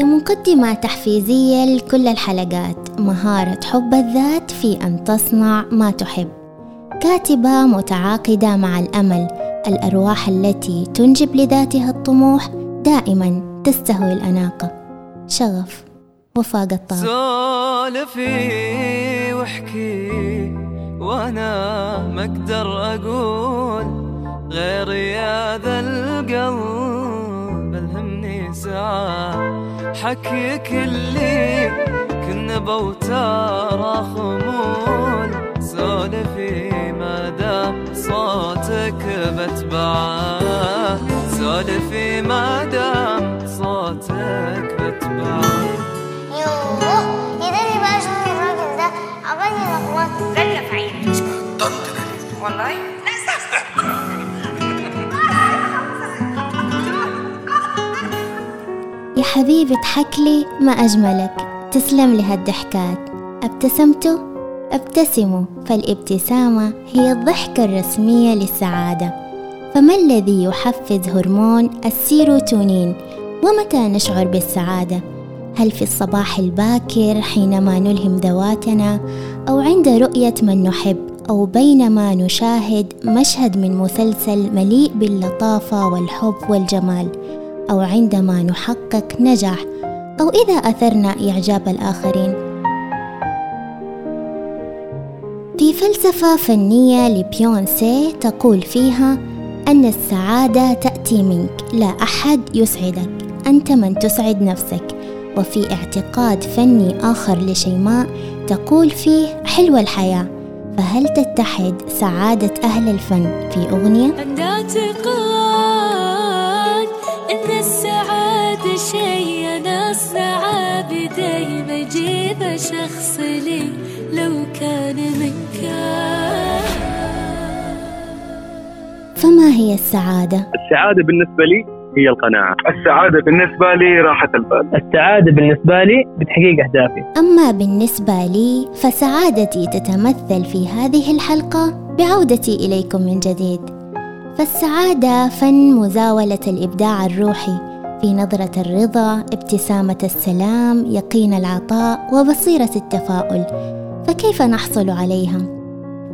كمقدمة تحفيزية لكل الحلقات مهارة حب الذات في أن تصنع ما تحب. كاتبة متعاقدة مع الأمل الأرواح التي تنجب لذاتها الطموح دائما تستهوي الأناقة. شغف وفاق الطاق سولفي واحكي وأنا ما أقدر أقول غير يا ذا القلب الهمني ساعة حكيك اللي كنا بوتار خمول. سولفي دام صوتك بتبعه. سولفي حبيبي اضحك لي ما أجملك. تسلم لي هالضحكات. ابتسمت أبتسموا. فالإبتسامة هي الضحكة الرسمية للسعادة. فما الذي يحفز هرمون السيروتونين؟ ومتى نشعر بالسعادة؟ هل في الصباح الباكر حينما نلهم ذواتنا؟ أو عند رؤية من نحب؟ أو بينما نشاهد مشهد من مسلسل مليء باللطافة والحب والجمال؟ أو عندما نحقق نجاح أو إذا أثرنا إعجاب الآخرين في فلسفة فنية لبيونسي تقول فيها أن السعادة تأتي منك لا أحد يسعدك أنت من تسعد نفسك وفي اعتقاد فني آخر لشيماء تقول فيه حلوة الحياة فهل تتحد سعادة أهل الفن في أغنية؟ شي أنا أصنعه بدي ما أجيب شخص لي لو كان من كان فما هي السعادة؟ السعادة بالنسبة لي هي القناعة. السعادة بالنسبة لي راحة البال. السعادة بالنسبة لي بتحقيق أهدافي. أما بالنسبة لي فسعادتي تتمثل في هذه الحلقة بعودتي إليكم من جديد. فالسعادة فن مزاولة الإبداع الروحي. في نظرة الرضا ابتسامة السلام يقين العطاء وبصيرة التفاؤل. فكيف نحصل عليها؟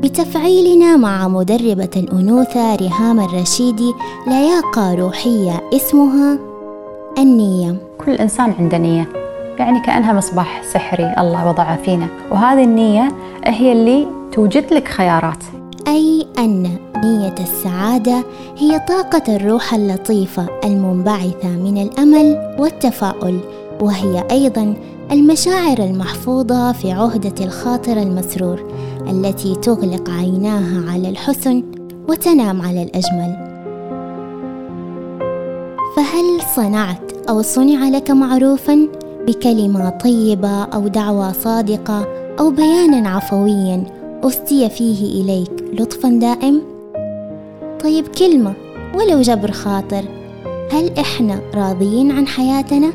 بتفعيلنا مع مدربة الأنوثة ريهام الرشيدي لياقة روحية اسمها النية. كل إنسان عنده نية يعني كأنها مصباح سحري الله وضعه فينا. وهذه النية هي اللي توجد لك خيارات. أي أن نية السعادة هي طاقة الروح اللطيفة المنبعثة من الأمل والتفاؤل وهي أيضا المشاعر المحفوظة في عهدة الخاطر المسرور التي تغلق عيناها على الحسن وتنام على الأجمل. فهل صنعت أو صنع لك معروفا بكلمة طيبة أو دعوة صادقة أو بيانا عفويا أسدي فيه إليك لطفا دائم؟ طيب كلمة ولو جبر خاطر هل إحنا راضيين عن حياتنا؟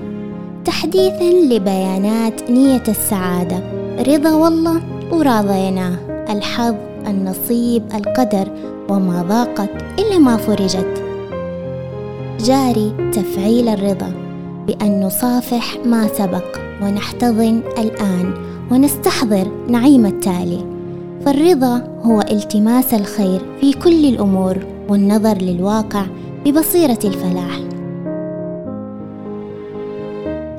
تحديثا لبيانات نية السعادة رضا والله وراضيناه الحظ النصيب القدر وما ضاقت إلا ما فرجت جاري تفعيل الرضا بأن نصافح ما سبق ونحتضن الآن ونستحضر نعيم التالي فالرضا هو التماس الخير في كل الأمور والنظر للواقع ببصيرة الفلاح.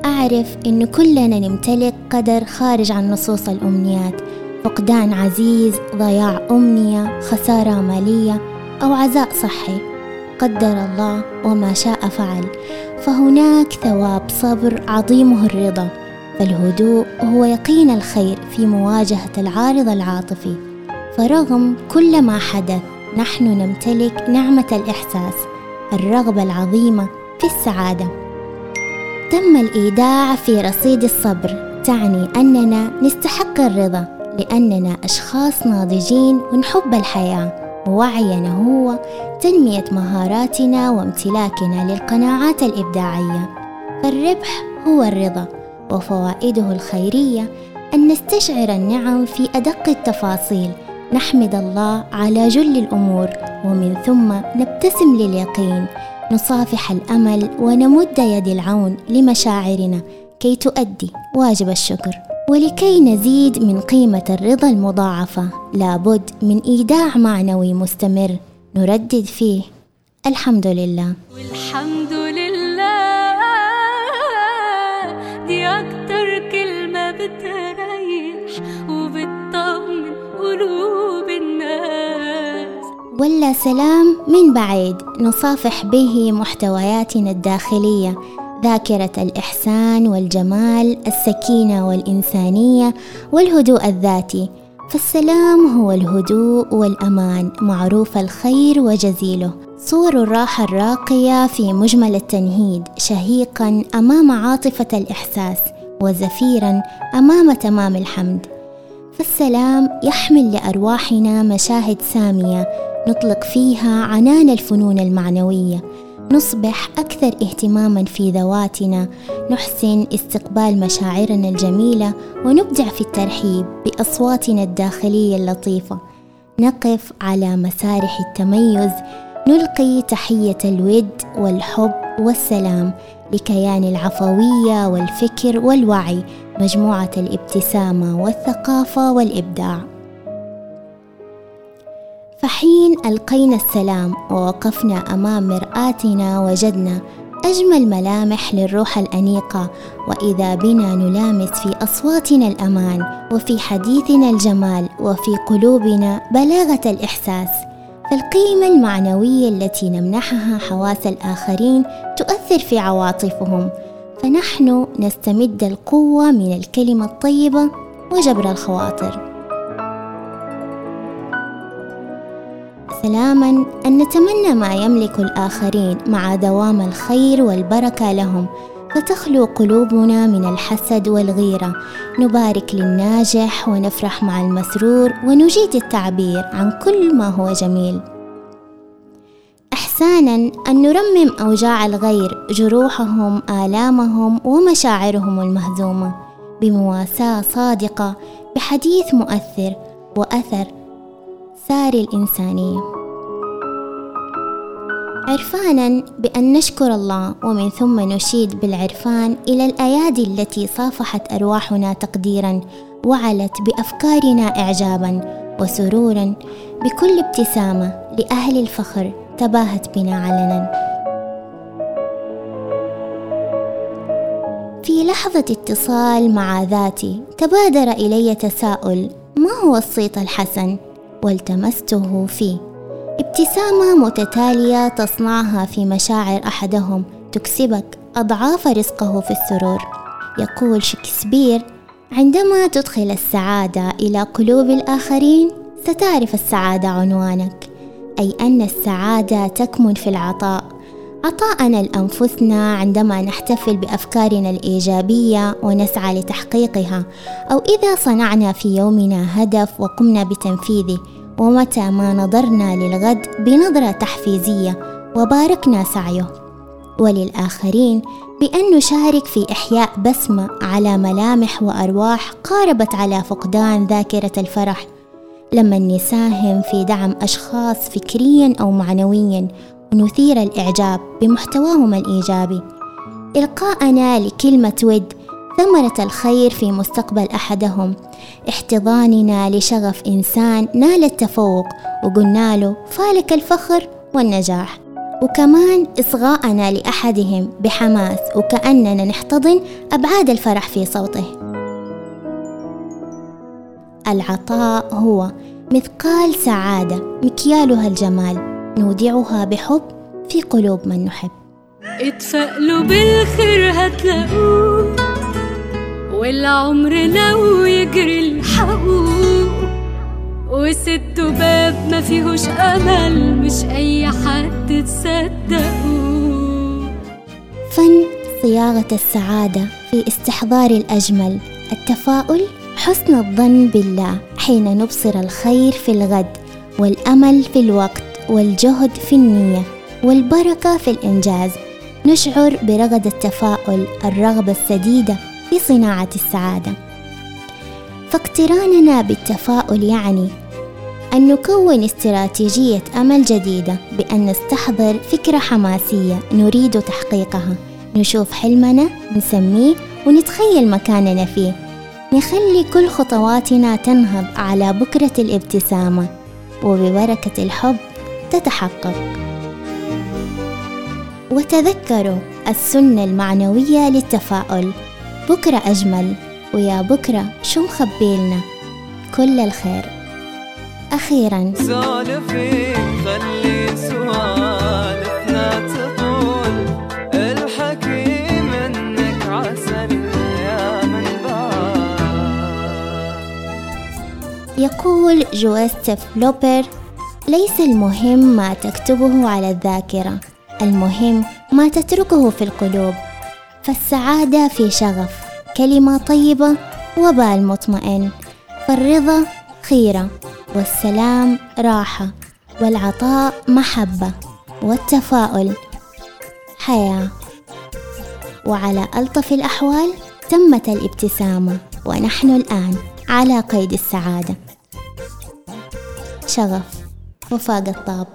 أعرف إن كلنا نمتلك قدر خارج عن نصوص الأمنيات فقدان عزيز ضياع أمنية خسارة مالية أو عزاء صحي. قدر الله وما شاء فعل فهناك ثواب صبر عظيمه الرضا. فالهدوء هو يقين الخير في مواجهة العارض العاطفي فرغم كل ما حدث نحن نمتلك نعمة الإحساس الرغبة العظيمة في السعادة. تم الإيداع في رصيد الصبر تعني أننا نستحق الرضا لأننا أشخاص ناضجين ونحب الحياة. ووعينا هو تنمية مهاراتنا وامتلاكنا للقناعات الإبداعية. فالربح هو الرضا. وفوائده الخيرية أن نستشعر النعم في أدق التفاصيل. نحمد الله على جل الأمور ومن ثم نبتسم لليقين. نصافح الأمل ونمد يد العون لمشاعرنا كي تؤدي واجب الشكر. ولكي نزيد من قيمة الرضا المضاعفة لابد من إيداع معنوي مستمر. نردد فيه. الحمد لله. والحمد ولا سلام من بعيد. نصافح به محتوياتنا الداخلية. ذاكرة الإحسان والجمال السكينة والإنسانية والهدوء الذاتي. فالسلام هو الهدوء والأمان معروف الخير وجزيله. صور الراحة الراقية في مجمل التنهيد شهيقا أمام عاطفة الإحساس وزفيرا أمام تمام الحمد. فالسلام يحمل لأرواحنا مشاهد سامية. نطلق فيها عنان الفنون المعنوية. نصبح أكثر اهتماما في ذواتنا. نحسن استقبال مشاعرنا الجميلة ونبدع في الترحيب بأصواتنا الداخلية اللطيفة. نقف على مسارح التميز. نلقي تحية الود والحب والسلام. لكيان العفوية والفكر والوعي. مجموعة الابتسامة والثقافة والإبداع. فحين ألقينا السلام ووقفنا أمام مرآتنا وجدنا أجمل ملامح للروح الأنيقة. وإذا بنا نلامس في أصواتنا الأمان وفي حديثنا الجمال وفي قلوبنا بلاغة الإحساس. فالقيمة المعنوية التي نمنحها حواس الآخرين تؤثر في عواطفهم. فنحن نستمد القوة من الكلمة الطيبة وجبر الخواطر. سلاما أن نتمنى ما يملك الآخرين مع دوام الخير والبركة لهم فتخلو قلوبنا من الحسد والغيرة. نبارك للناجح ونفرح مع المسرور ونجيد التعبير عن كل ما هو جميل. إحسانا أن نرمم أوجاع الغير جروحهم آلامهم ومشاعرهم المهزومة بمواساة صادقة بحديث مؤثر وأثر سار الإنسانية. عرفانا بأن نشكر الله ومن ثم نشيد بالعرفان إلى الأيادي التي صافحت أرواحنا تقديرا وعلت بأفكارنا إعجابا وسرورا بكل ابتسامة لأهل الفخر تباهت بنا علنا. في لحظة اتصال مع ذاتي تبادر إلي تساؤل ما هو الصيت الحسن؟ والتمسته فيه. ابتسامة متتالية تصنعها في مشاعر أحدهم تكسبك أضعاف رزقه في السرور. يقول شكسبير عندما تدخل السعادة إلى قلوب الآخرين ستعرف السعادة عنوانك. أي أن السعادة تكمن في العطاء. عطاءنا لأنفسنا عندما نحتفل بأفكارنا الإيجابية ونسعى لتحقيقها أو إذا صنعنا في يومنا هدف وقمنا بتنفيذه ومتى ما نظرنا للغد بنظرة تحفيزية وباركنا سعيه. وللآخرين بأن نشارك في إحياء بسمة على ملامح وأرواح قاربت على فقدان ذاكرة الفرح لما نساهم في دعم أشخاص فكريا أو معنويا ونثير الإعجاب بمحتواهم الإيجابي. إلقاءنا لكلمة ود ثمرة الخير في مستقبل أحدهم. احتضاننا لشغف إنسان نال التفوق وقلنا له فالك الفخر والنجاح. وكمان إصغاءنا لأحدهم بحماس وكأننا نحتضن أبعاد الفرح في صوته. العطاء هو مثقال سعادة مكيالها الجمال نودعها بحب في قلوب من نحب. اتفائلوا بالخير هتلاقوه والعمر لو يجري الحقوق وست باب ما فيهوش أمل مش أي حد تصدقوه فن صياغة السعادة في استحضار الأجمل التفاؤل حسن الظن بالله حين نبصر الخير في الغد والأمل في الوقت والجهد في النية والبركة في الإنجاز. نشعر برغد التفاؤل الرغبة السديدة في صناعة السعادة. فاقتراننا بالتفاؤل يعني أن نكون استراتيجية أمل جديدة بأن نستحضر فكرة حماسية نريد تحقيقها. نشوف حلمنا نسميه ونتخيل مكاننا فيه. نخلي كل خطواتنا تنهض على بكرة الابتسامة وببركة الحب تتحقق. وتذكروا السنة المعنوية للتفاؤل. بكرة أجمل ويا بكرة شو مخبيلنا؟ كل الخير. أخيرا. سولفي خلي سوالفنا يقول جوزيف لوبر ليس المهم ما تكتبه على الذاكرة المهم ما تتركه في القلوب فالسعادة في شغف كلمة طيبة وبال مطمئن فالرضا خيرة والسلام راحة والعطاء محبة والتفاؤل حياة. وعلى ألطف الأحوال تمت الابتسامة ونحن الآن على قيد السعادة. شغف وفاق الطاب